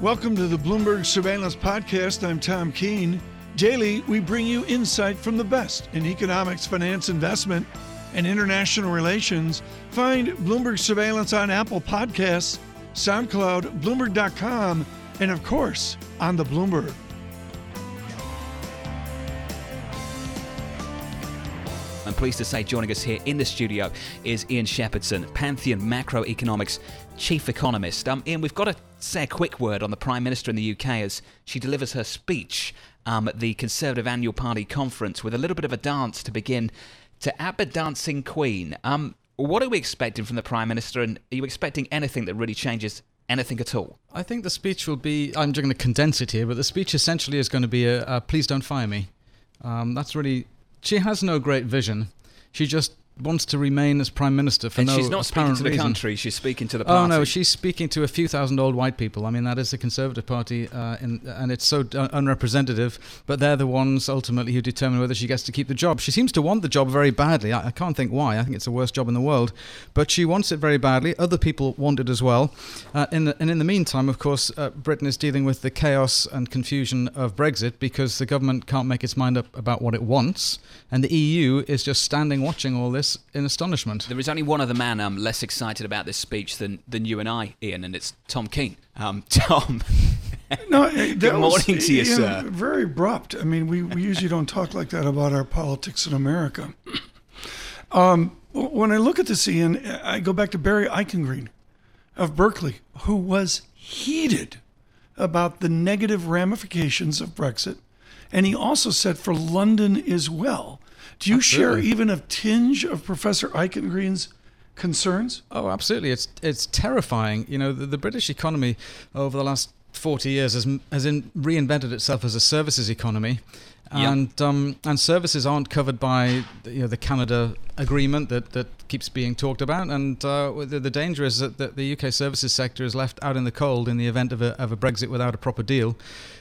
Welcome to the Bloomberg Surveillance Podcast. I'm Tom Keene. Daily, we bring you insight from the best in economics, finance, investment, and international relations. Find Bloomberg Surveillance on Apple Podcasts, SoundCloud, Bloomberg.com, and of course, on the Bloomberg. I'm pleased to say joining us here in the studio is Ian Shepherdson, Pantheon Macroeconomics Chief Economist. Um, Ian, we've got to say a quick word on the Prime Minister in the UK as she delivers her speech um, at the Conservative Annual Party Conference with a little bit of a dance to begin to ABBA Dancing Queen. Um, what are we expecting from the Prime Minister, and are you expecting anything that really changes anything at all? I think the speech will be, I'm just going to condense it here, but the speech essentially is going to be a, a please don't fire me. Um, that's really, she has no great vision. She just wants to remain as prime minister for and no she's not speaking to the reason. country; she's speaking to the party. Oh no, she's speaking to a few thousand old white people. I mean, that is the Conservative Party, uh, in, and it's so uh, unrepresentative. But they're the ones ultimately who determine whether she gets to keep the job. She seems to want the job very badly. I, I can't think why. I think it's the worst job in the world, but she wants it very badly. Other people want it as well. Uh, in the, and in the meantime, of course, uh, Britain is dealing with the chaos and confusion of Brexit because the government can't make its mind up about what it wants, and the EU is just standing watching all this in astonishment. There is only one other man um, less excited about this speech than, than you and I, Ian, and it's Tom Keene. Um, Tom. No, eh, Good morning was, to you, know, sir. Very abrupt. I mean, we, we usually don't talk like that about our politics in America. Um, when I look at this, Ian, I go back to Barry Eichengreen of Berkeley, who was heated about the negative ramifications of Brexit. And he also said for London as well. Do you Absolutely. share even a tinge of Professor Eichengreen's concerns? Oh, absolutely. It's it's terrifying. You know, the, the British economy over the last 40 years has, has in, reinvented itself as a services economy. Yep. And um, and services aren't covered by you know, the Canada agreement that, that keeps being talked about. And uh, the, the danger is that, that the UK services sector is left out in the cold in the event of a, of a Brexit without a proper deal,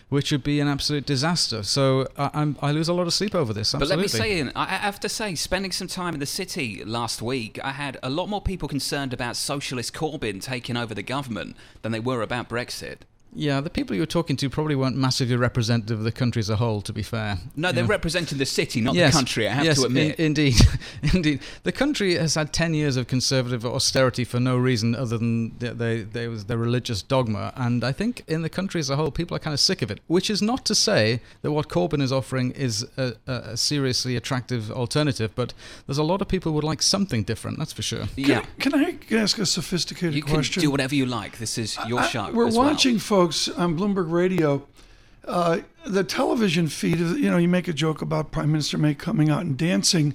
which would be an absolute disaster. So I, I'm, I lose a lot of sleep over this. But let me say, Ian, I have to say, spending some time in the city last week, I had a lot more people concerned about socialist Corbyn taking over the government than they were about Brexit. Yeah, the people you were talking to probably weren't massively representative of the country as a whole, to be fair. No, You they're know. representing the city, not Yes, the country, I have yes, to in- admit. indeed, indeed. The country has had 10 years of conservative austerity for no reason other than they, they, they was their religious dogma. And I think in the country as a whole, people are kind of sick of it, which is not to say that what Corbyn is offering is a, a, a seriously attractive alternative, but there's a lot of people who would like something different, that's for sure. yeah. Can I ask a sophisticated You can question? do whatever you like. This is your I- show. We're as well. watching folks on Bloomberg Radio. Uh, the television feed, you know, you make a joke about Prime Minister May coming out and dancing.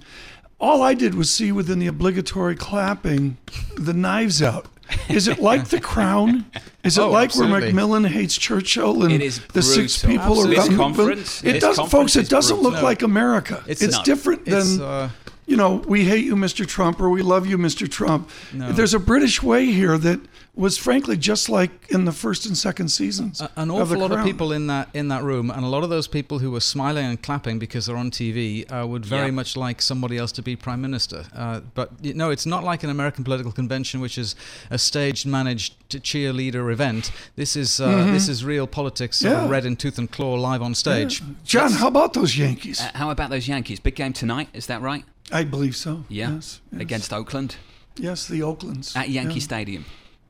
All I did was see within the obligatory clapping the knives out. Is it like The Crown? Is it Oh, like where. Macmillan hates Churchill and It is the six people Absolutely. around? This conference- it doesn't, conference folks. It is doesn't brutal. look No. like America. It's, It's not. different than uh, you know, we hate you, Mr. Trump, or we love you, Mr. Trump. No. There's a British way here that was frankly just like in the first and second seasons. A- an of awful The lot of people in that in that room, and a lot of those people who were smiling and clapping because they're on TV uh, would very Yeah. much like somebody else to be prime minister. Uh, but you know, it's not like an American political convention, which is a staged, managed cheerleader event. This is uh, this is real politics, sort of Mm-hmm. Yeah. red in tooth and claw, live on stage. John, how about those Yankees? Uh, how about those Yankees? Big game tonight, is that right? I believe so. Yeah. Yes. yes. Against Oakland yes, the Oaklands at Yankee Yeah. Stadium.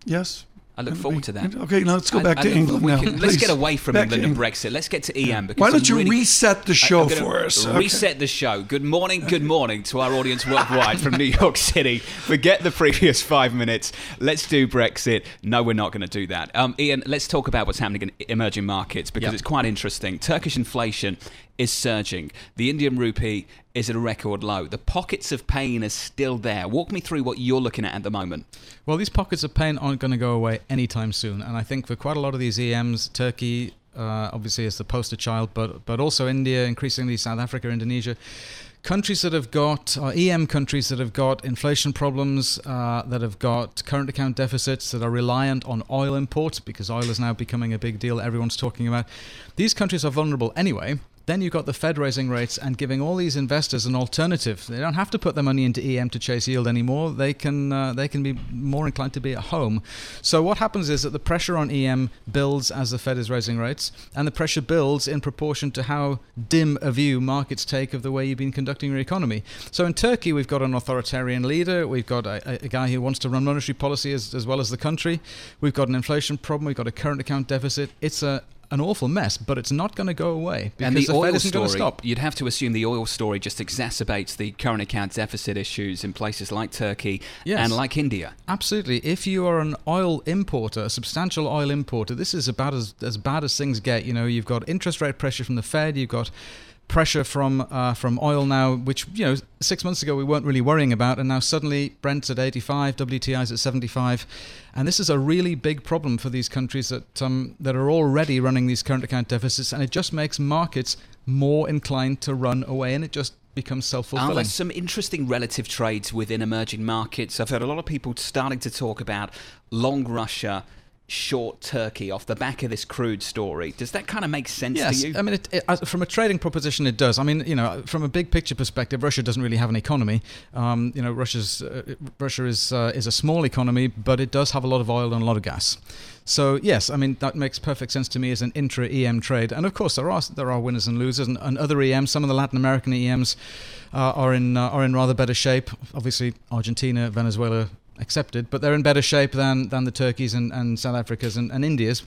Yes. I look forward be- to that. Okay, now let's go I- back I to look- England now. can- let's get away from Back England and Brexit. Let's get to EM. Because Why don't you really- reset the show for us? Okay. Reset the show. Good morning, good morning to our audience worldwide from New York City. Forget the previous five minutes. Let's do Brexit. No, we're not going to do that. Um, Ian, let's talk about what's happening in emerging markets because Yep. it's quite interesting. Turkish inflation is surging. The Indian rupee is at a record low. The pockets of pain are still there. Walk me through what you're looking at at the moment. Well, these pockets of pain aren't going to go away anytime soon, and I think for quite a lot of these EMs, Turkey uh, obviously is the poster child, but but also India, increasingly South Africa, Indonesia. Countries that have got, or EM countries that have got inflation problems, uh, that have got current account deficits, that are reliant on oil imports because oil is now becoming a big deal everyone's talking about. These countries are vulnerable anyway, Then you've got the Fed raising rates and giving all these investors an alternative. They don't have to put their money into EM to chase yield anymore. They can uh, they can be more inclined to be at home. So what happens is that the pressure on EM builds as the Fed is raising rates, and the pressure builds in proportion to how dim a view markets take of the way you've been conducting your economy. So in Turkey, we've got an authoritarian leader. We've got a, a guy who wants to run monetary policy as, as well as the country. We've got an inflation problem. We've got a current account deficit. It's a an awful mess, but it's not going to go away because and the, the oil Fed isn't story, going to stop. you'd have to assume the oil story just exacerbates the current account deficit issues in places like Turkey Yes. and like India. Absolutely. If you are an oil importer, a substantial oil importer, this is about as, as bad as things get. You know, you've got interest rate pressure from the Fed, you've got pressure from uh, from oil now, which you know six months ago we weren't really worrying about, and now suddenly Brent's at 85, WTI's at 75, and this is a really big problem for these countries that um, that are already running these current account deficits, and it just makes markets more inclined to run away, and it just becomes self-fulfilling. there some interesting relative trades within emerging markets? I've heard a lot of people starting to talk about long Russia, short Turkey off the back of this crude story. Does that kind of make sense Yes, to you? I mean, it, it, from a trading proposition, it does. I mean, you know, from a big picture perspective, Russia doesn't really have an economy. Um, you know, Russia's uh, Russia is uh, is a small economy, but it does have a lot of oil and a lot of gas. So yes, I mean that makes perfect sense to me as an intra EM trade. And of course, there are there are winners and losers, and, and other EMs. Some of the Latin American EMs uh, are in uh, are in rather better shape. Obviously, Argentina, Venezuela. Accepted, but they're in better shape than, than the Turkeys and, and South Africas and, and Indias.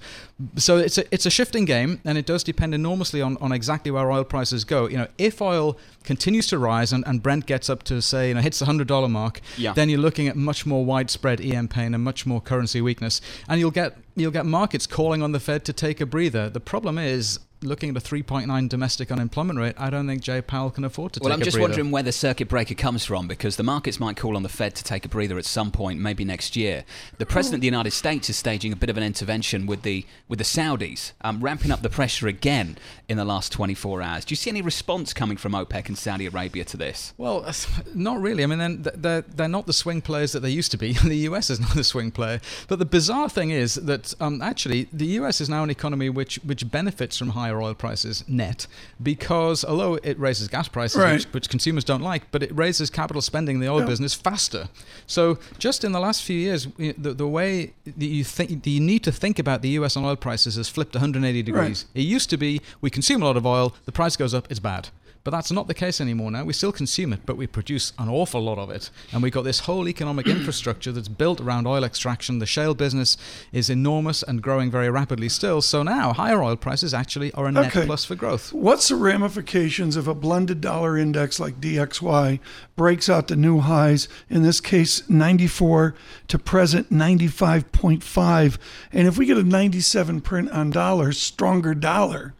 So it's a it's a shifting game, and it does depend enormously on, on exactly where oil prices go. You know, if oil continues to rise and, and Brent gets up to say you know hits the hundred dollar mark, Yeah. then you're looking at much more widespread EM pain and much more currency weakness, and you'll get you'll get markets calling on the Fed to take a breather. The problem is looking at a 3.9 domestic unemployment rate. I don't think Jay Powell can afford to take a break. well, I'm just wondering where the circuit breaker comes from because the markets might call on the Fed to take a breather at some point, maybe next year. The President of the United States is staging a bit of an intervention with the with the Saudis, um, ramping up the pressure again in the last 24 hours. Do you see any response coming from OPEC and Saudi Arabia to this? Well, not really. I mean, they're they're not the swing players that they used to be. the U.S. is not a swing player. But the bizarre thing is that um, actually the U.S. is now an economy which which benefits from higher oil prices net because although it raises gas prices, Right. which, which consumers don't like, but it raises capital spending in the oil Yeah. business faster. So just in the last few years, the, the way that you think that you need to think about the U.S. on oil prices has flipped 180 degrees. It used to be we consume a lot of oil, the price goes up, it's bad. But that's not the case anymore now. We still consume it, but we produce an awful lot of it. And we've got this whole economic infrastructure that's built around oil extraction. The shale business is enormous and growing very rapidly still. So now higher oil prices actually are a net Okay. plus for growth. What's the ramifications if a blended dollar index like DXY breaks out to new highs, in this case 94 to present 95.5? And if we get a 97 print on dollars, stronger dollar,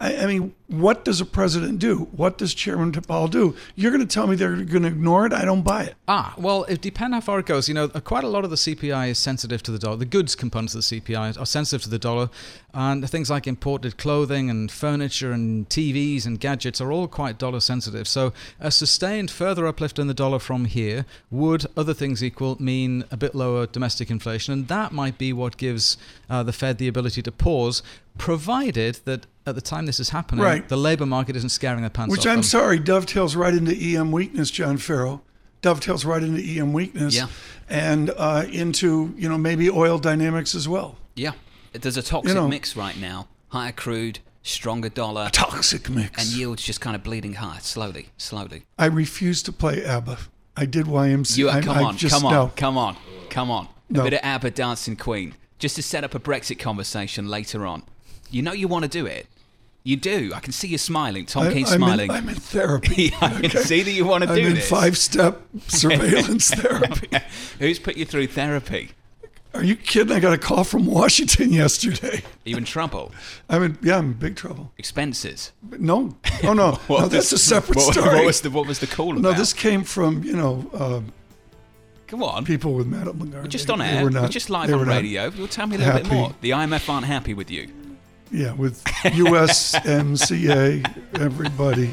I, I mean, what does a president do? What does Chairman Powell do? You're going to tell me they're going to ignore it? I don't buy it. Ah, well, it depends how far it goes. You know, uh, quite a lot of the CPI is sensitive to the dollar. The goods components of the CPI are sensitive to the dollar, and things like imported clothing and furniture and TVs and gadgets are all quite dollar sensitive. So, a sustained further uplift in the dollar from here would, other things equal, mean a bit lower domestic inflation, and that might be what gives uh, the Fed the ability to pause, provided that at the time this is happening, Right. the labor market isn't scaring their pants Which off I'm them. sorry, dovetails right into EM weakness, John Ferro. Dovetails right into EM weakness Yeah. and uh, into, you know, maybe oil dynamics as well. Yeah, there's a toxic know- mix right now. Higher crude, stronger dollar, Toxic mix. and yields just kind of bleeding higher, slowly, slowly. I refuse to play ABBA. I did YMCA. You come I on, just, come on, no. come on, come on. A No. bit of ABBA Dancing Queen, just to set up a Brexit conversation later on. You know you want to do it. You do. I can see you smiling. Tom I, Keene's smiling. In, I'm in therapy. I can see that you want to do it. I'm do in this. five-step surveillance therapy. Who's put you through therapy? Are you kidding? I got a call from Washington yesterday. Are you in trouble? I'm in, yeah, I'm in big trouble. Expenses? But no, oh no, no, that's a separate what, story. What was the What was the call no, this came from you know uh, Come on. people with Madame Lagarde. Just They- on they air. were We're just live on were not- radio. You'll tell me a little bit more. The IMF aren't happy with you. Yeah, with USMCA, everybody.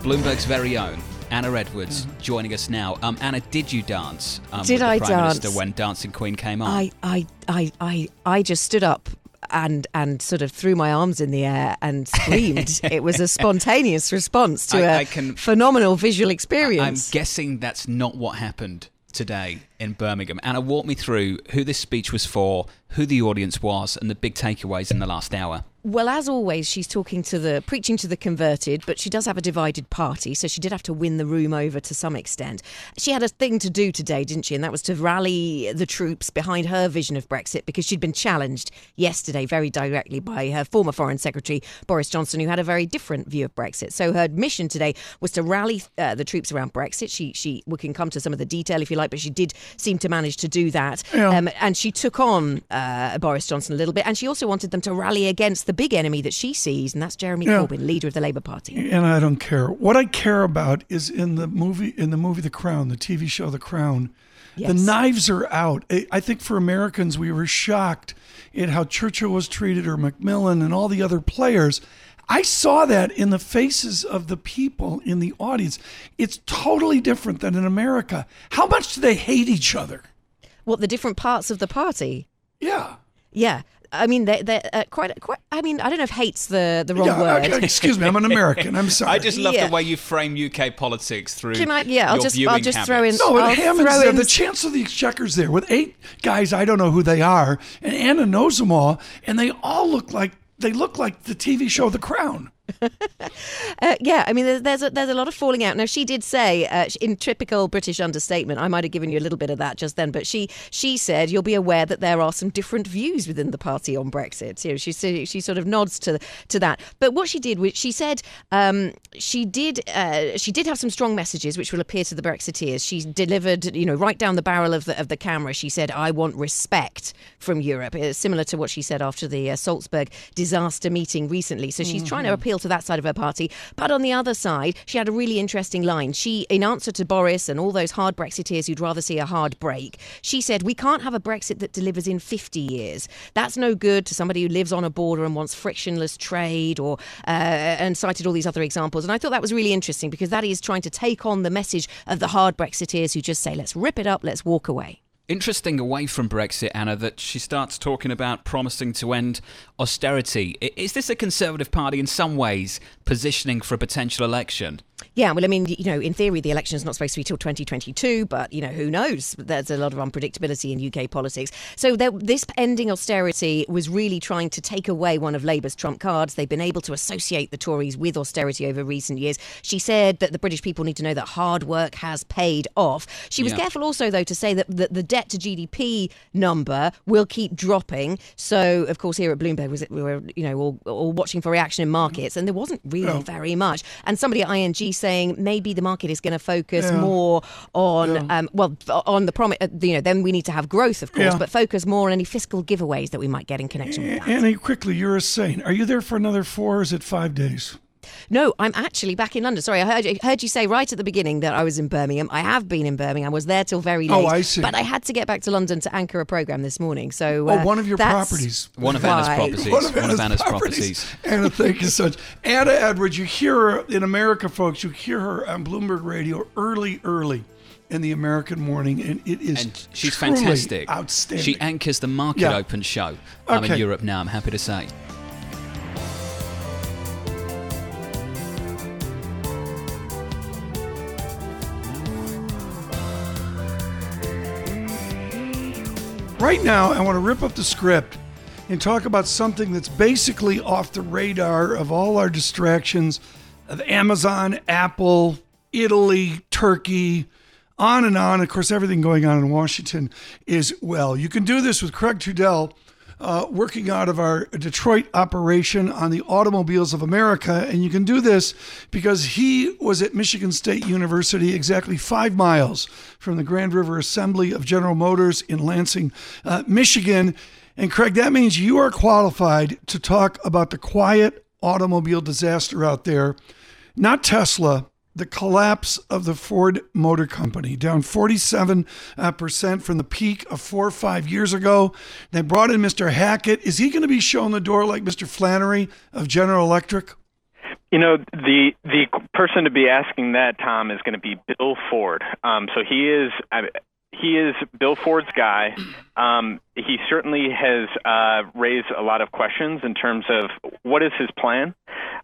Bloomberg's very own Anna Edwards joining us now. Um, Anna, did you dance? Um, Did with the I Prime dance? Minister when Dancing Queen came on? I, I, I, I, I just stood up and and sort of threw my arms in the air and screamed. it was a spontaneous response to I- a I can- phenomenal visual experience. I'm guessing that's not what happened today in Birmingham. Anna, walk me through who this speech was for, who the audience was, and the big takeaways in the last hour. Well, as always, she's talking to the preaching to the converted, but she does have a divided party, so she did have to win the room over to some extent. She had a thing to do today, didn't she? And that was to rally the troops behind her vision of Brexit because she'd been challenged yesterday very directly by her former Foreign Secretary Boris Johnson, who had a very different view of Brexit. So her mission today was to rally uh, the troops around Brexit. She she we can come to some of the detail if you like, but she did seem to manage to do that. Yeah. Um, and she took on uh, Boris Johnson a little bit, and she also wanted them to rally against the big enemy that she sees, and that's Jeremy Yeah. Corbyn, leader of the Labour Party. and I don't care. What I care about is in the movie, in the movie The Crown, the TV show The Crown. The knives are out. I I think for Americans, we were shocked at how Churchill was treated, or Macmillan, and all the other players. I saw that in the faces of the people in the audience. It's totally different than in America. How much do they hate each other? What the different parts of the party? Yeah. Yeah, I mean they they're uh, quite quite. I mean I don't know if hates the the wrong yeah. word. okay, excuse me. I'm an American. I'm sorry. I just love Yeah. the way you frame UK politics through. Can I- yeah, I'll just- I'll viewing just throw in- No, but I'll Hammond's throw there. in- The Chancellor of the Exchequer's there with eight guys. I don't know who they are, and Anna knows them all, and they all look like they look like the TV show The Crown. Uh, yeah, I mean, there's there's a, there's a lot of falling out. Now, she did say, uh, in typical British understatement, I might have given you a little bit of that just then, but she she said you'll be aware that there are some different views within the party on Brexit. You know, she she sort of nods to to that. But what she did, was she said um, she did uh, she did have some strong messages which will appear to the Brexiteers. She delivered, you know, right down the barrel of the of the camera. She said, "I want respect from Europe," uh, similar to what she said after the uh, Salzburg disaster meeting recently. So she's trying to appeal to that side of her party. But on the other side, she had a really interesting line. She, in answer to Boris and all those hard Brexiteers who'd rather see a hard break, she said, "We can't have a Brexit that delivers in 50 years. That's no good to somebody who lives on a border and wants frictionless trade." Or uh, and cited all these other examples. And I thought that was really interesting because that is trying to take on the message of the hard Brexiteers who just say, "Let's rip it up, let's walk away." Interesting away from Brexit, Anna, that she starts talking about promising to end austerity. Is this a Conservative Party in some ways positioning for a potential election? Yeah, well, I mean, you know, in theory, the election is not supposed to be till 2022, but, you know, who knows? There's a lot of unpredictability in UK politics. So there, this ending austerity was really trying to take away one of Labour's trump cards. They've been able to associate the Tories with austerity over recent years. She said that the British people need to know that hard work has paid off. She was Yeah. careful also, though, to say that the, the debt to GDP number will keep dropping. So, of course, here at Bloomberg, was it, we were, you know, all, all watching for reaction in markets, and there wasn't really very much. And somebody at ING saying maybe the market is going to focus Yeah. more on, Yeah. um, well, on the promise. Uh, you know, then we need to have growth, of course, Yeah. but focus more on any fiscal giveaways that we might get in connection with that. Annie, quickly, you're a saint. Are you there for another four? Or is it five days? No, I'm actually back in London. Sorry, I heard you, heard you say right at the beginning that I was in Birmingham. I have been in Birmingham. I was there till very late. Oh, late. I see. But I had to get back to London to anchor a program this morning. So, Oh, uh, one of your properties. One of Anna's why. properties. One of Anna's properties. Anna, thank you so much. Anna Edwards, you hear her in America, folks. You hear her on Bloomberg Radio early, early in the American morning, and it is And she's truly fantastic. outstanding. She anchors the Market Yeah. Open show. I'm in Europe now, I'm happy to say. Right now, I want to rip up the script and talk about something that's basically off the radar of all our distractions of Amazon, Apple, Italy, Turkey, on and on. Of course, everything going on in Washington is well. You can do this with Craig Trudell. Uh, working out of our Detroit operation on the automobiles of America. And you can do this because he was at Michigan State University, exactly five miles from the Grand River Assembly of General Motors in Lansing, uh, Michigan. And Craig, that means you are qualified to talk about the quiet automobile disaster out there, not Tesla, the collapse of the Ford Motor Company, down 47% uh, from the peak of four or five years ago. They brought in Mr. Hackett. Is he going to be shown the door like Mr. Flannery of General Electric? You know, the the person to be asking that, Tom, is going to be Bill Ford. Um, so he is. I, he is Bill Ford's guy. Um, he certainly has uh, raised a lot of questions in terms of what is his plan,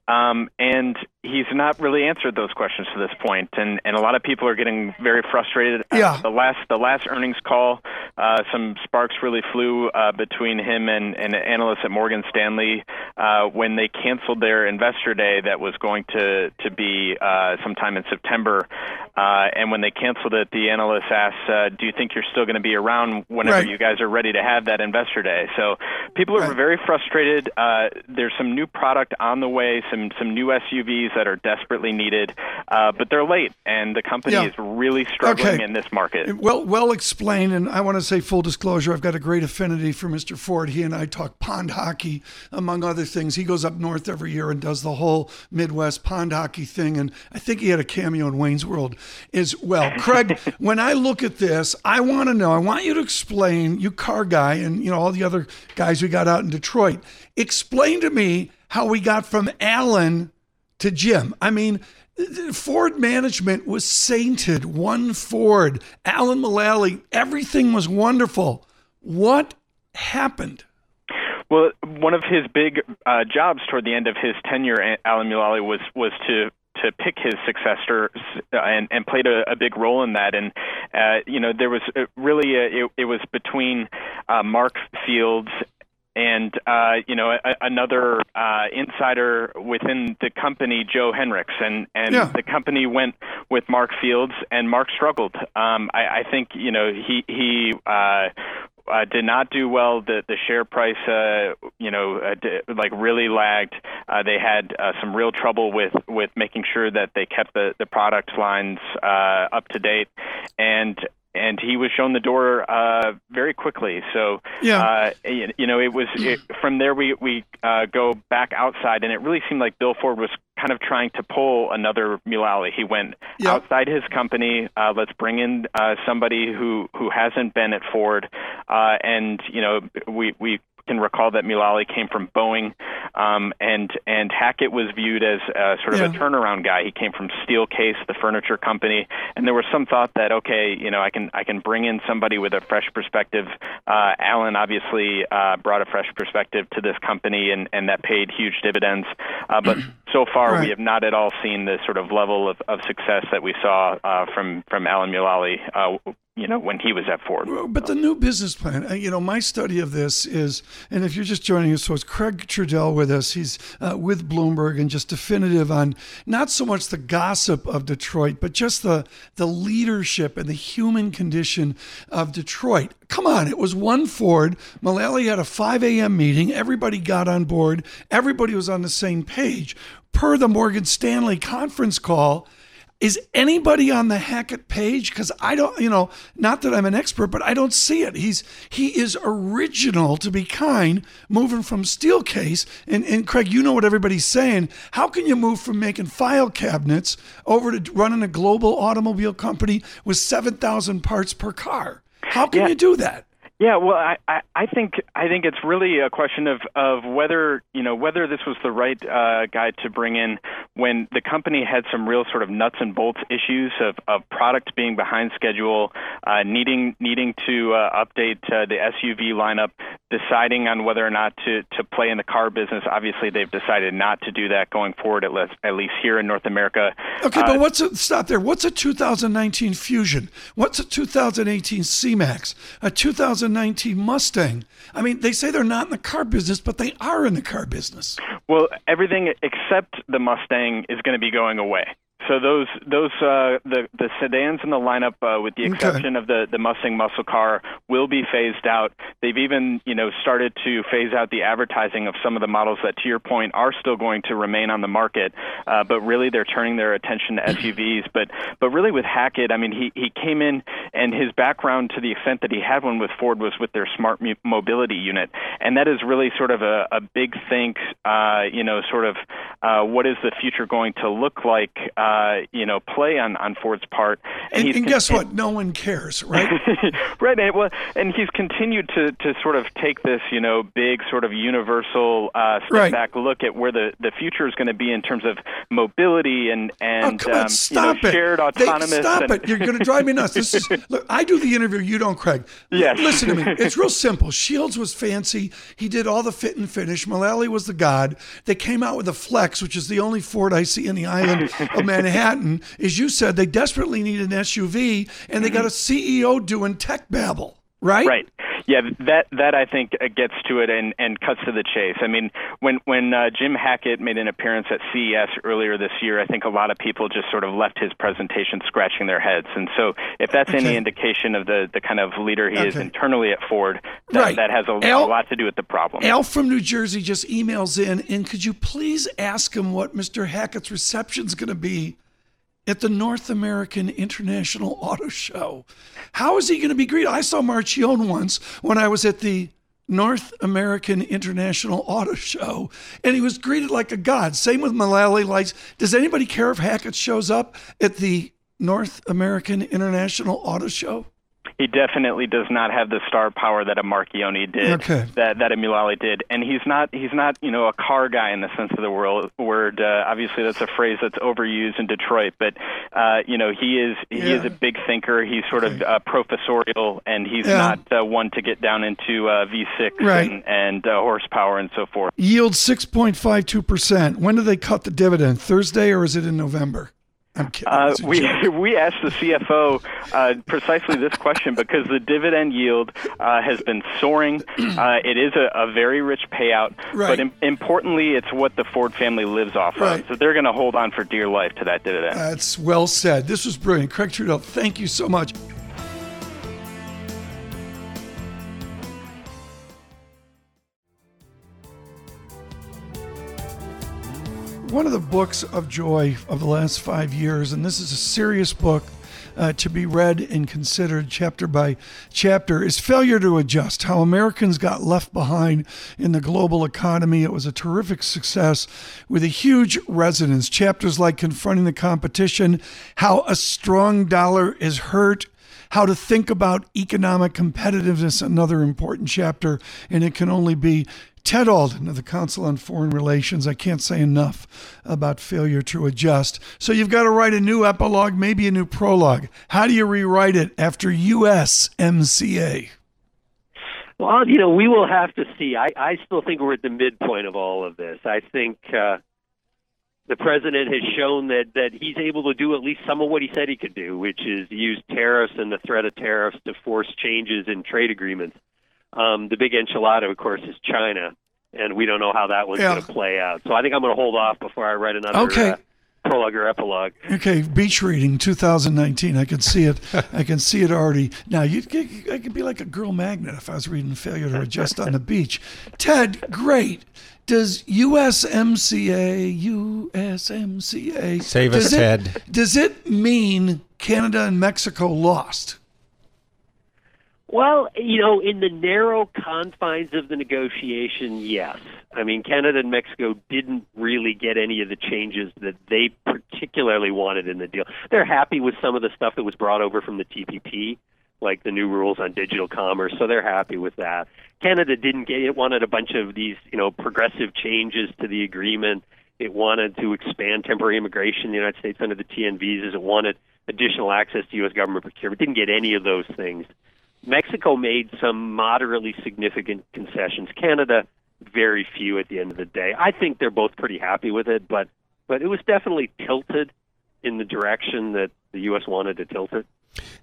um, and he's not really answered those questions to this point. And, and a lot of people are getting very frustrated. Yeah. the last the last earnings call, uh, some sparks really flew uh, between him and, and analysts at Morgan Stanley uh, when they canceled their investor day that was going to to be uh, sometime in September. Uh, and when they canceled it, the analysts asked, uh, "Do you think you're still going to be around whenever Right. you guys are ready to have that investor day?" So people are Right. very frustrated. Uh, there's some new product on the way, some some new SUVs that are desperately needed, uh, but they're late, and the company Yeah. is really struggling Okay. in this market. Well, well explained, and I want to say full disclosure. I've got a great affinity for Mr. Ford. He and I talk pond hockey, among other things. He goes up north every year and does the whole Midwest pond hockey thing, and I think he had a cameo in Wayne's World as well. Craig, when I look at this, I want to know. I want you to explain. You car guy, and you know all the other guys we got out in Detroit. Explain to me how we got from Alan to Jim. I mean, Ford management was sainted. One Ford, Alan Mulally, everything was wonderful. What happened? Well, one of his big uh, jobs toward the end of his tenure, Alan Mulally, was was to to pick his successor uh, and, and played a, a big role in that. And uh, you know, there was uh, really a, it, it was between uh, Mark Fields and uh, you know a, another uh, insider within the company, Joe Hinrichs, and and Yeah. the company went with Mark Fields, and Mark struggled. Um, I, I think you know he he. Uh, uh, did not do well. The the share price, uh, you know, uh, d- like really lagged. Uh, they had uh, some real trouble with with making sure that they kept the the product lines uh, up to date, and and he was shown the door uh, very quickly. So Yeah. uh, you you know, it was it, from there we we uh, go back outside, and it really seemed like Bill Ford was kind of trying to pull another Mulally. He went outside his company. Uh, let's bring in uh, somebody who who hasn't been at Ford, uh, and you know, we we can recall that Mulally came from Boeing, um, and and Hackett was viewed as uh, sort of a turnaround guy. He came from Steelcase, the furniture company, and there was some thought that okay, you know, I can I can bring in somebody with a fresh perspective. Uh, Alan obviously uh, brought a fresh perspective to this company, and and that paid huge dividends. Uh, but so far, Right. we have not at all seen the sort of level of, of success that we saw uh, from from Alan Mulally. Uh, you know, when he was at Ford. But the new business plan, uh, you know, my study of this is, and if you're just joining us, so it's Craig Trudell with us. He's uh, with Bloomberg and just definitive on not so much the gossip of Detroit, but just the the leadership and the human condition of Detroit. Come on, it was one Ford. Mulally had a 5 a.m. meeting. Everybody got on board. Everybody was on the same page. Per the Morgan Stanley conference call, is anybody on the Hackett page? Because I don't, you know, not that I'm an expert, but I don't see it. He's he is original to be kind, moving from Steelcase. And and Craig, you know what everybody's saying. How can you move from making file cabinets over to running a global automobile company with seven thousand parts per car? How can Yeah. you do that? Yeah, well, I, I, think I think it's really a question of, of whether you know whether this was the right uh, guy to bring in when the company had some real sort of nuts and bolts issues of, of product being behind schedule, uh, needing needing to uh, update uh, the SUV lineup, deciding on whether or not to, to play in the car business. Obviously, they've decided not to do that going forward, at least at least here in North America. Okay, Uh, but what's a stop there? What's a 2019 Fusion? What's a 2018 C-Max? A 2019 Mustang? I mean, they say they're not in the car business, but they are in the car business. Well, everything except the Mustang is going to be going away. So those those uh, the the sedans in the lineup, uh, with the Okay. exception of the the Mustang muscle car, will be phased out. They've even you know started to phase out the advertising of some of the models that, to your point, are still going to remain on the market. Uh, but really, they're turning their attention to SUVs. But but really, with Hackett, I mean, he he came in and his background, to the extent that he had one with Ford, was with their smart mu- mobility unit, and that is really sort of a, a big think. Uh, you know, sort of uh, what is the future going to look like? Uh, you know, play on on Ford's part. And, he's and guess what? No one cares, right? right, and, well, and he's continued to, to sort of take this, you know, big sort of universal uh, step Right. back look at where the, the future is going to be in terms of mobility and and oh, come on, um, stop you know, it. shared They- autonomous. stop and, it. You're going to drive me nuts. This is look. I do the interview. You don't, Craig. Yes. Listen to me. It's real simple. Fields was fancy. He did all the fit and finish. Mulally was the god. They came out with the Flex, which is the only Ford I see in the island of Manhattan. As you said, they desperately need an SUV, and they got a mm-hmm. CEO doing tech babble. Right. Right. Yeah, that that I think gets to it and, and cuts to the chase. I mean, when when uh, Jim Hackett made an appearance at CES earlier this year, I think a lot of people just sort of left his presentation scratching their heads. And so, if that's Okay. any indication of the, the kind of leader he is internally at Ford, that, Right. that has a, Al- a lot to do with the problem. Al from New Jersey just emails in, and could you please ask him what Mr. Hackett's reception is going to be at the North American International Auto Show? How is he going to be greeted? I saw Marchionne once when I was at the North American International Auto Show, and he was greeted like a god. Same with Mulally Lights. Does anybody care if Hackett shows up at the North American International Auto Show? He definitely does not have the star power that a Marchionne did, Okay. that that a Mulally did, and he's not he's not you know a car guy in the sense of the world, word. Uh, obviously, that's a phrase that's overused in Detroit, but uh, you know he is he is a big thinker. He's sort of uh, professorial, and he's Yeah. not uh, one to get down into uh, V6 Right. and, and uh, horsepower and so forth. Yield 6.52%. When do they cut the dividend? Thursday or is it in November? I'm kidding. Uh, we we asked the CFO uh, precisely this question because the dividend yield uh, has been soaring. Uh, it is a, a very rich payout, Right. but im- importantly, it's what the Ford family lives off Right. of. So they're going to hold on for dear life to that dividend. That's well said. This was brilliant. Craig Trudell, thank you so much. One of the books of joy of the last five years, and this is a serious book uh, to be read and considered chapter by chapter, is Failure to Adjust How Americans Got Left Behind in the Global Economy. It was a terrific success with a huge resonance. Chapters like Confronting the Competition, How a Strong Dollar is Hurt, how to think about economic competitiveness, another important chapter, and it can only be Ted Alden of the Council on Foreign Relations. I can't say enough about failure to adjust. So you've got to write a new epilogue, maybe a new prologue. How do you rewrite it after USMCA? Well, you know, we will have to see. I, I still think we're at the midpoint of all of this. I think uh, the president has shown that, that he's able to do at least some of what he said he could do, which is use tariffs and the threat of tariffs to force changes in trade agreements. Um, the big enchilada, of course, is China, and we don't know how that one's Yeah. going to play out. So I think I'm going to hold off before I write another Okay. uh, prologue or epilogue. Okay, beach reading 2019. I can see it. I can see it already. Now, you I could be like a girl magnet if I was reading Failure to Adjust on the Beach. Ted, great. Does USMCA, USMCA, Save us, it, Ted. Does it mean Canada and Mexico lost? Well, you know, in the narrow confines of the negotiation, yes. I mean, Canada and Mexico didn't really get any of the changes that they particularly wanted in the deal. They're happy with some of the stuff that was brought over from the TPP, like the new rules on digital commerce, so they're happy with that. Canada didn't get it wanted a bunch of these, you know, progressive changes to the agreement. It wanted to expand temporary immigration in the United States under the TN visas. It wanted additional access to U.S. government procurement. Didn't get any of those things. Mexico made some moderately significant concessions. Canada, very few at the end of the day. I think they're both pretty happy with it, but but it was definitely tilted in the direction that the U.S. wanted to tilt it.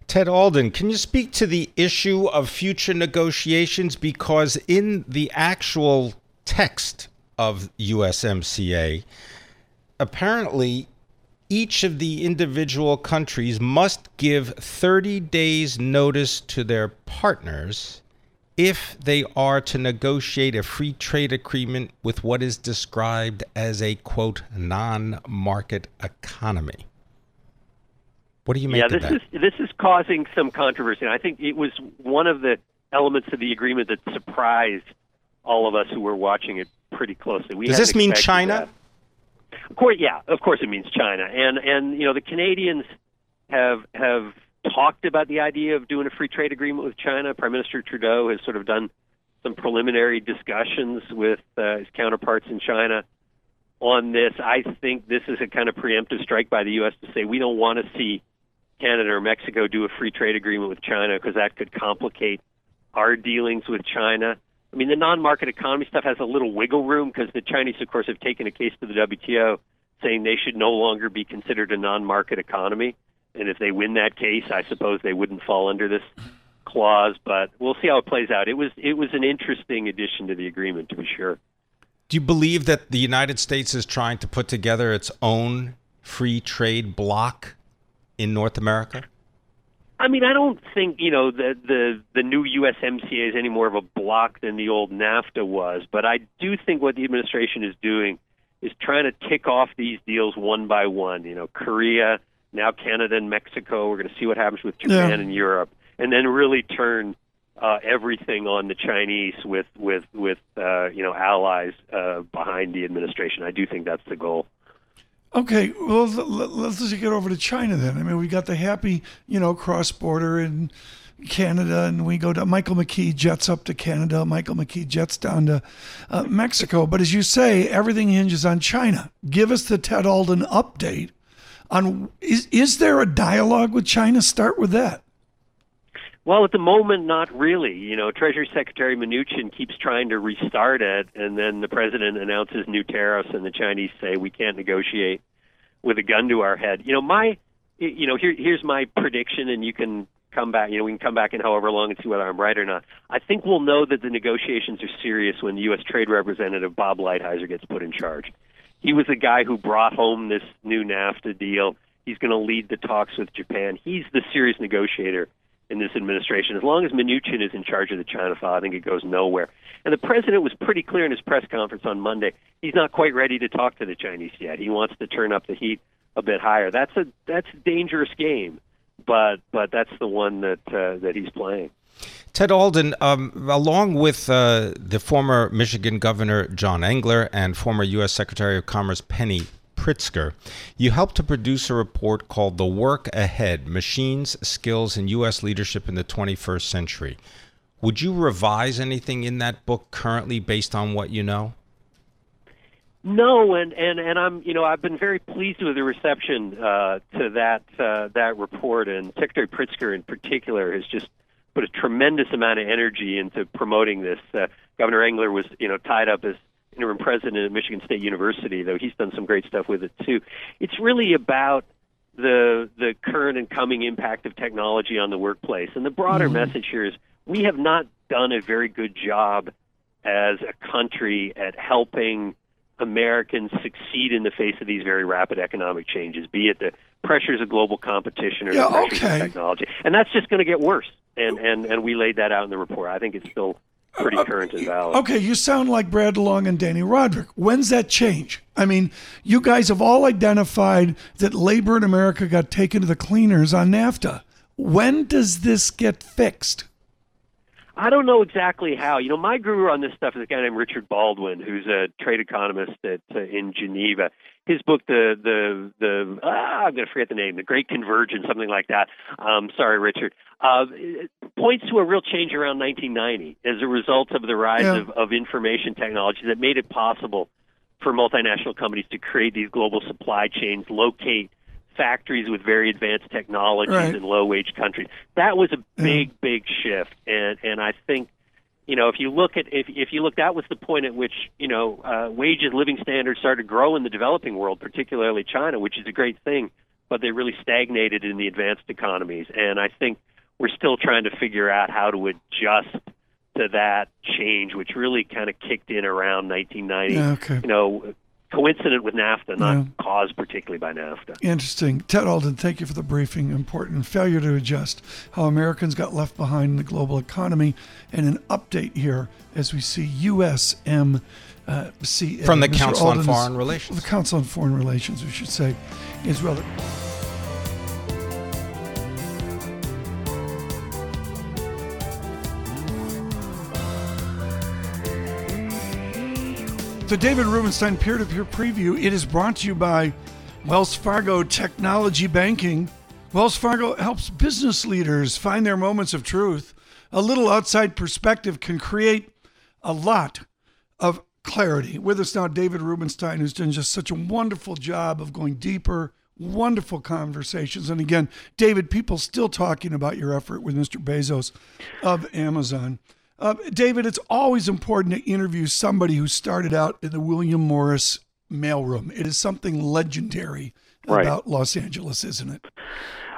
Ted Alden, can you speak to the issue of future negotiations? Because in the actual text of USMCA, apparently each of the individual countries must give 30 days notice to their partners if they are to negotiate a free trade agreement with what is described as a quote non-market economy. What do you make yeah, of this that? is this is causing some controversy. And I think it was one of the elements of the agreement that surprised all of us who were watching it pretty closely. We Does this mean China? that. Of course, yeah, of course it means China, and and you know the Canadians have have talked about the idea of doing a free trade agreement with China. Prime Minister Trudeau has sort of done some preliminary discussions with uh, his counterparts in China on this. I think this is a kind of preemptive strike by the U.S. to say we don't want to see Canada or Mexico do a free trade agreement with China because that could complicate our dealings with China. I mean, the non-market economy stuff has a little wiggle room because the Chinese, of course, have taken a case to the WTO saying they should no longer be considered a non-market economy. And if they win that case, I suppose they wouldn't fall under this clause. But we'll see how it plays out. It was it was an interesting addition to the agreement, to be sure. Do you believe that the United States is trying to put together its own free trade bloc in North America? I mean, I don't think you know the the the new USMCA is any more of a block than the old NAFTA was, but I do think what the administration is doing is trying to tick off these deals one by one. You know, Korea, now Canada and Mexico. We're going to see what happens with Japan Yeah. and Europe, and then really turn uh, everything on the Chinese with with with uh, you know allies uh, behind the administration. I do think that's the goal. Okay, well, let's just get over to China then. I mean, we got the happy, you know, cross border in Canada, and we go to Michael McKee jets up to Canada. Michael McKee jets down to uh, Mexico. But as you say, everything hinges on China. Give us the Ted Alden update on is is there a dialogue with China? Start with that. Well, at the moment, not really. You know, Treasury Secretary Mnuchin keeps trying to restart it, and then the president announces new tariffs, and the Chinese say we can't negotiate with a gun to our head. You know, my, you know, here, here's my prediction, and you can come back. You know, we can come back in however long and see whether I'm right or not. I think we'll know that the negotiations are serious when U.S. Trade Representative Bob Lighthizer gets put in charge. He was the guy who brought home this new NAFTA deal. He's going to lead the talks with Japan. He's the serious negotiator in this administration. As long as Mnuchin is in charge of the China file, I think it goes nowhere. And the president was pretty clear in his press conference on Monday. He's not quite ready to talk to the Chinese yet. He wants to turn up the heat a bit higher. That's a that's a dangerous game, but but that's the one that uh, that he's playing. Ted Alden, um, along with uh, the former Michigan Governor John Engler and former U.S. Secretary of Commerce Penny Pritzker, you helped to produce a report called The Work Ahead Machines, Skills, and U.S. Leadership in the 21st Century. Would you revise anything in that book currently based on what you know? No, and and and I'm you know I've been very pleased with the reception uh, to that uh, that report, and Secretary Pritzker in particular has just put a tremendous amount of energy into promoting this. Uh, Governor Engler was you know tied up as interim president at Michigan State University, though he's done some great stuff with it too. It's really about the the current and coming impact of technology on the workplace, and the broader mm-hmm. message here is we have not done a very good job as a country at helping Americans succeed in the face of these very rapid economic changes, be it the pressures of global competition or Yeah, the pressures okay. of technology. And that's just going to get worse. And, and, and we laid that out in the report. I think it's still pretty current and valid. Okay, you sound like Brad DeLong and Dani Rodrik. When's that change? I mean, you guys have all identified that labor in America got taken to the cleaners on NAFTA. When does this get fixed? I don't know exactly how. You know, my guru on this stuff is a guy named Richard Baldwin, who's a trade economist at uh, in Geneva. His book, the the the ah, I'm going to forget the name, the Great Convergence, something like that. Um, sorry, Richard. Uh, points to a real change around 1990 as a result of the rise Yeah. of, of information technology that made it possible for multinational companies to create these global supply chains, locate factories with very advanced technologies Right. in low wage countries. That was a big, big shift, and and I think you know if you look at if if you look that was the point at which you know uh, wages, living standards started to grow in the developing world, particularly China, which is a great thing, but they really stagnated in the advanced economies, and I think we're still trying to figure out how to adjust to that change, which really kind of kicked in around 1990. Yeah, okay. You know, coincident with NAFTA, not Yeah. caused particularly by NAFTA. Interesting. Ted Alden, thank you for the briefing. Important. Failure to adjust. How Americans got left behind in the global economy. And an update here as we see USMCA. Uh, From the uh, Mr. Council on Foreign Relations. The Council on Foreign Relations, we should say, is rather. The David Rubenstein peer to peer preview. It is brought to you by Wells Fargo Technology Banking. Wells Fargo helps business leaders find their moments of truth. A little outside perspective can create a lot of clarity. With us now, David Rubenstein, who's done just such a wonderful job of going deeper, wonderful conversations. And again, David, people still talking about your effort with Mr. Bezos of Amazon. Uh, David, it's always important to interview somebody who started out in the William Morris mailroom. It is something legendary Right. about Los Angeles, isn't it?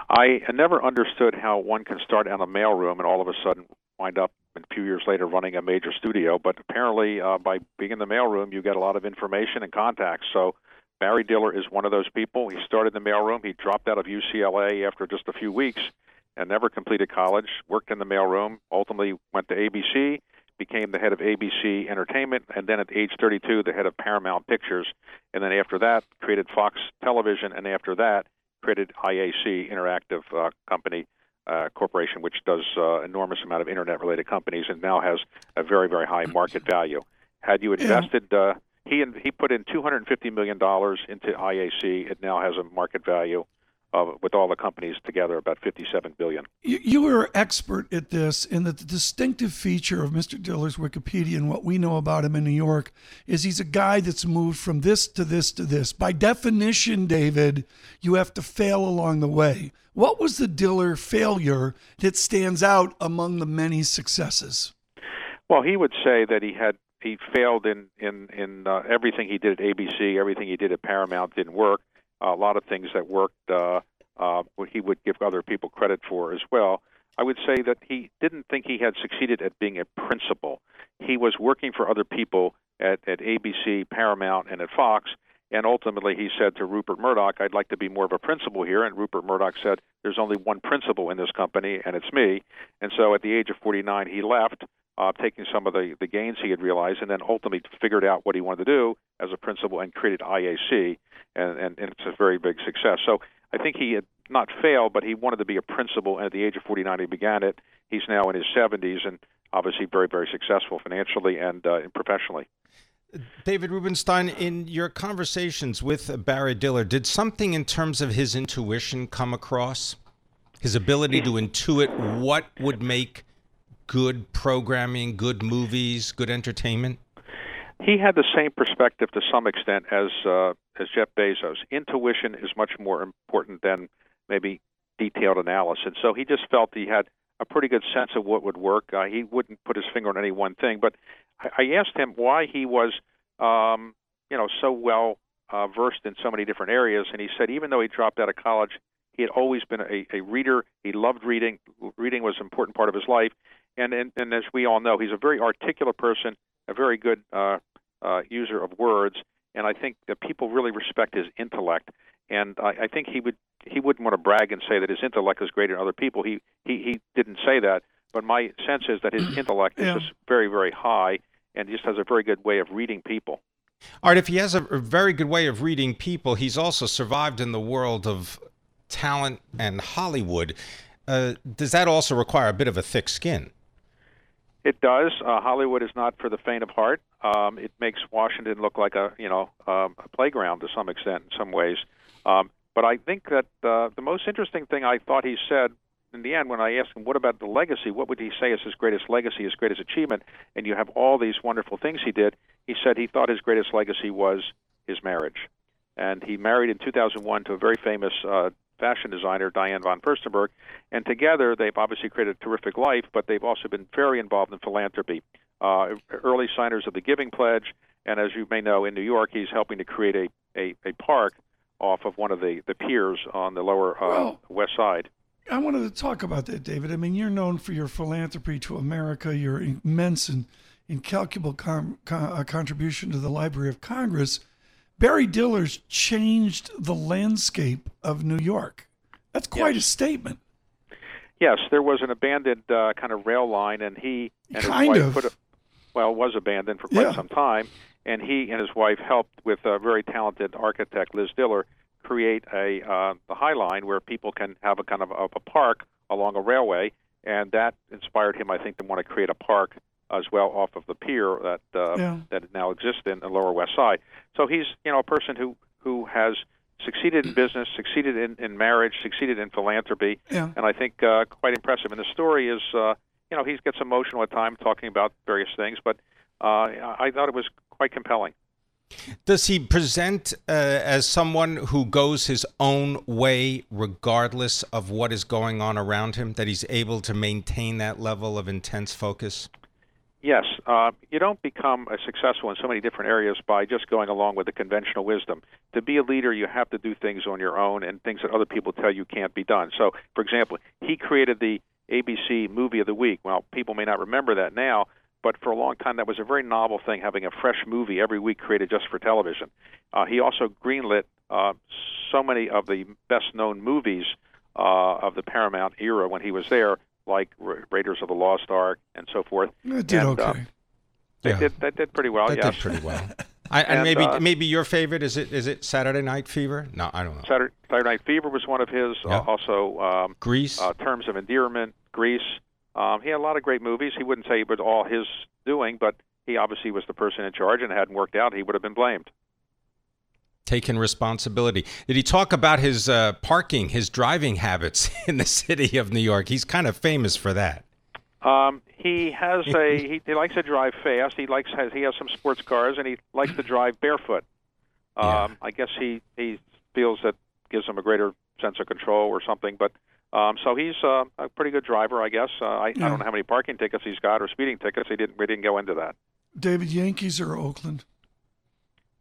I never understood how one can start out in a mailroom and all of a sudden wind up a few years later running a major studio. But apparently, uh, by being in the mailroom, you get a lot of information and contacts. So Barry Diller is one of those people. He started in the mailroom. He dropped out of UCLA after just a few weeks and never completed college. Worked in the mailroom. Ultimately, went to ABC. Became the head of ABC Entertainment, and then at age 32, the head of Paramount Pictures. And then after that, created Fox Television, and after that, created IAC Interactive uh, Company uh, Corporation, which does uh, enormous amount of internet-related companies, and now has a very, very high market value. Had you invested, uh, he and he put in 250 million dollars into IAC. It now has a market value of, with all the companies together, about 57 billion. You, you are expert at this, and that the distinctive feature of Mr. Diller's Wikipedia and what we know about him in New York is he's a guy that's moved from this to this to this. By definition, David, you have to fail along the way. What was the Diller failure that stands out among the many successes? Well, he would say that he had he failed in in in uh, everything he did at ABC, everything he did at Paramount didn't work. A lot of things that worked, uh, uh, he would give other people credit for as well. I would say that he didn't think he had succeeded at being a principal. He was working for other people at, at ABC, Paramount, and at Fox. And ultimately, he said to Rupert Murdoch, I'd like to be more of a principal here. And Rupert Murdoch said, There's only one principal in this company, and it's me. And so at the age of 49, he left, uh, taking some of the, the gains he had realized, and then ultimately figured out what he wanted to do as a principal and created IAC. And, and, and it's a very big success. So I think he had not failed, but he wanted to be a principal. And at the age of 49, he began it. He's now in his 70s and obviously very, very successful financially and uh, professionally. David Rubenstein, in your conversations with Barry Diller, did something in terms of his intuition come across? His ability to intuit what would make good programming, good movies, good entertainment? He had the same perspective to some extent as uh, as Jeff Bezos. Intuition is much more important than maybe detailed analysis. So he just felt he had a pretty good sense of what would work. Uh, he wouldn't put his finger on any one thing, but I, I asked him why he was, um, you know, so well uh, versed in so many different areas, and he said even though he dropped out of college, he had always been a, a reader. He loved reading. Reading was an important part of his life, and and, and as we all know, he's a very articulate person, a very good uh, uh, user of words, and I think that people really respect his intellect. And I, I think he would he wouldn't want to brag and say that his intellect is greater than other people. He he he didn't say that, but my sense is that his intellect Yeah. is just very very high, and he just has a very good way of reading people. All right, if he has a, a very good way of reading people, he's also survived in the world of talent and Hollywood. Uh, does that also require a bit of a thick skin? It does. Uh, Hollywood is not for the faint of heart. Um, it makes Washington look like a you know um, a playground to some extent in some ways. Um, but I think that uh, the most interesting thing I thought he said in the end when I asked him what about the legacy, what would he say is his greatest legacy, his greatest achievement, and you have all these wonderful things he did. He said he thought his greatest legacy was his marriage, and he married in 2001 to a very famous uh, fashion designer, Diane von Furstenberg, and together they've obviously created a terrific life, but they've also been very involved in philanthropy. Uh, early signers of the Giving Pledge, and as you may know, in New York, he's helping to create a, a, a park off of one of the, the piers on the lower uh, Well- west side. I wanted to talk about that, David. I mean, you're known for your philanthropy to America, your immense and incalculable com- con- uh, contribution to the Library of Congress. Barry Diller's changed the landscape of New York. That's quite a statement. Yes, there was an abandoned uh, kind of rail line, and he and Kind his wife of. put a, well, it was abandoned for quite Yeah. some time, and he and his wife helped with a very talented architect, Liz Diller, create a uh, the High Line where people can have a kind of a, a park along a railway, and that inspired him, I think, to want to create a park as well off of the pier that uh, Yeah. that now exists in the Lower West Side. So he's you know a person who who has succeeded in business, succeeded in, in marriage, succeeded in philanthropy, Yeah. and I think uh, quite impressive. And the story is, uh, you know, he gets emotional at times talking about various things, but uh, I thought it was quite compelling. Does he present uh, as someone who goes his own way regardless of what is going on around him? That he's able to maintain that level of intense focus? Yes, uh, you don't become successful in so many different areas by just going along with the conventional wisdom. To be a leader, you have to do things on your own and things that other people tell you can't be done. So, for example, he created the ABC Movie of the Week. Well, people may not remember that now, but for a long time that was a very novel thing, having a fresh movie every week created just for television. Uh, he also greenlit uh, so many of the best-known movies uh, of the Paramount era when he was there, like Ra- Raiders of the Lost Ark and so forth. It did And, uh, okay. They Yeah. did that did pretty well. that yes. did pretty well. I, and, And, maybe uh, maybe your favorite is it is it Saturday Night Fever? No, I don't know. Saturday, Saturday Night Fever was one of his. Yeah. Uh, also, um, Grease. uh, Terms of Endearment, Grease. Um, he had a lot of great movies. He wouldn't say it was all his doing, but he obviously was the person in charge, and it hadn't worked out. He would have been blamed. Taking responsibility. Did he talk about his uh, parking, his driving habits in the city of New York? He's kind of famous for that. Um, he has a he, he likes to drive fast. He likes has he has some sports cars, and he likes to drive barefoot. Um, Yeah. I guess he he feels that gives him a greater sense of control or something. But um, so he's uh, a pretty good driver, I guess. Uh, I, I don't know how many parking tickets he's got or speeding tickets. He didn't we didn't go into that. David, Yankees or Oakland?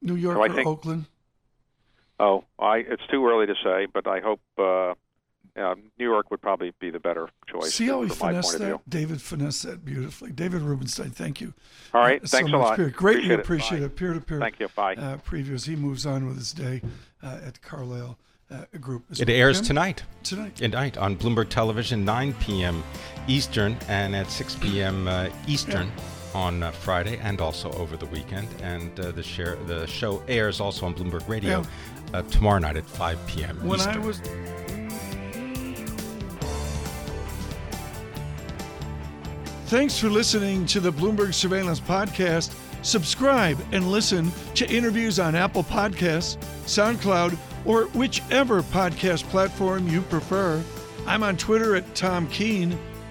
New York I or think- Oakland? Oh, I it's too early to say, but I hope uh, uh, New York would probably be the better choice See how he from finessed that? David finessed that beautifully. David Rubenstein, thank you. All right, Uh, so thanks a much. lot. Peer- Greatly Appreciate it. appreciate Bye. it. Peer to peer. Thank you. Bye. Uh, previews. He moves on with his day uh, at Carlyle uh, Group. as It airs Jim? tonight. Tonight. Tonight on Bloomberg Television, 9 p.m. Eastern, and at 6 p.m. Uh, Eastern on uh, Friday, and also over the weekend. And uh, the share the show airs also on Bloomberg Radio uh, tomorrow night at 5 p.m. When Eastern. I was. Thanks for listening to the Bloomberg Surveillance Podcast. Subscribe and listen to interviews on Apple Podcasts, SoundCloud, or whichever podcast platform you prefer. I'm on Twitter at Tom Keene.